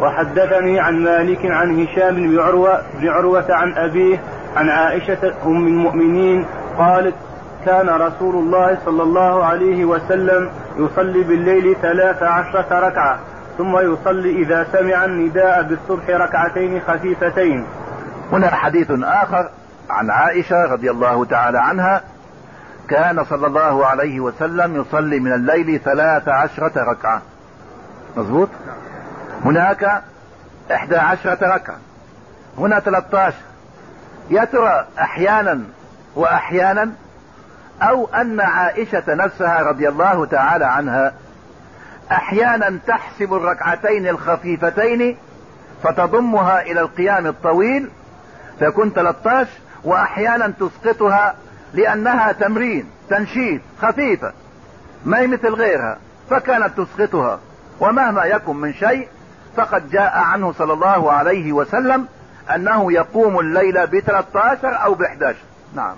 وحدثني عن مالك عن هشام بن عروة بن عروة عن أبيه عن عائشة أم المؤمنين قالت كان رسول الله صلى الله عليه وسلم يصلي بالليل ثلاث عشرة ركعة ثم يصلي إذا سمع النداء بالصبح ركعتين خفيفتين. هنا حديث آخر عن عائشة رضي الله تعالى عنها. كان صلى الله عليه وسلم يصلي من الليل ثلاث عشرة ركعة. مظبوط؟ هناك إحدى عشرة ركعة. هنا 13 يا ترى أحيانا وأحيانا أو أن عائشة نفسها رضي الله تعالى عنها أحيانا تحسب الركعتين الخفيفتين فتضمها إلى القيام الطويل فيكون 13 وأحيانا تسقطها لأنها تمرين تنشيط خفيفة. ما هي مثل غيرها؟ فكانت تسقطها. ومهما يكن من شيء فقد جاء عنه صلى الله عليه وسلم أنه يقوم الليل ب 13 أو ب 11 نعم.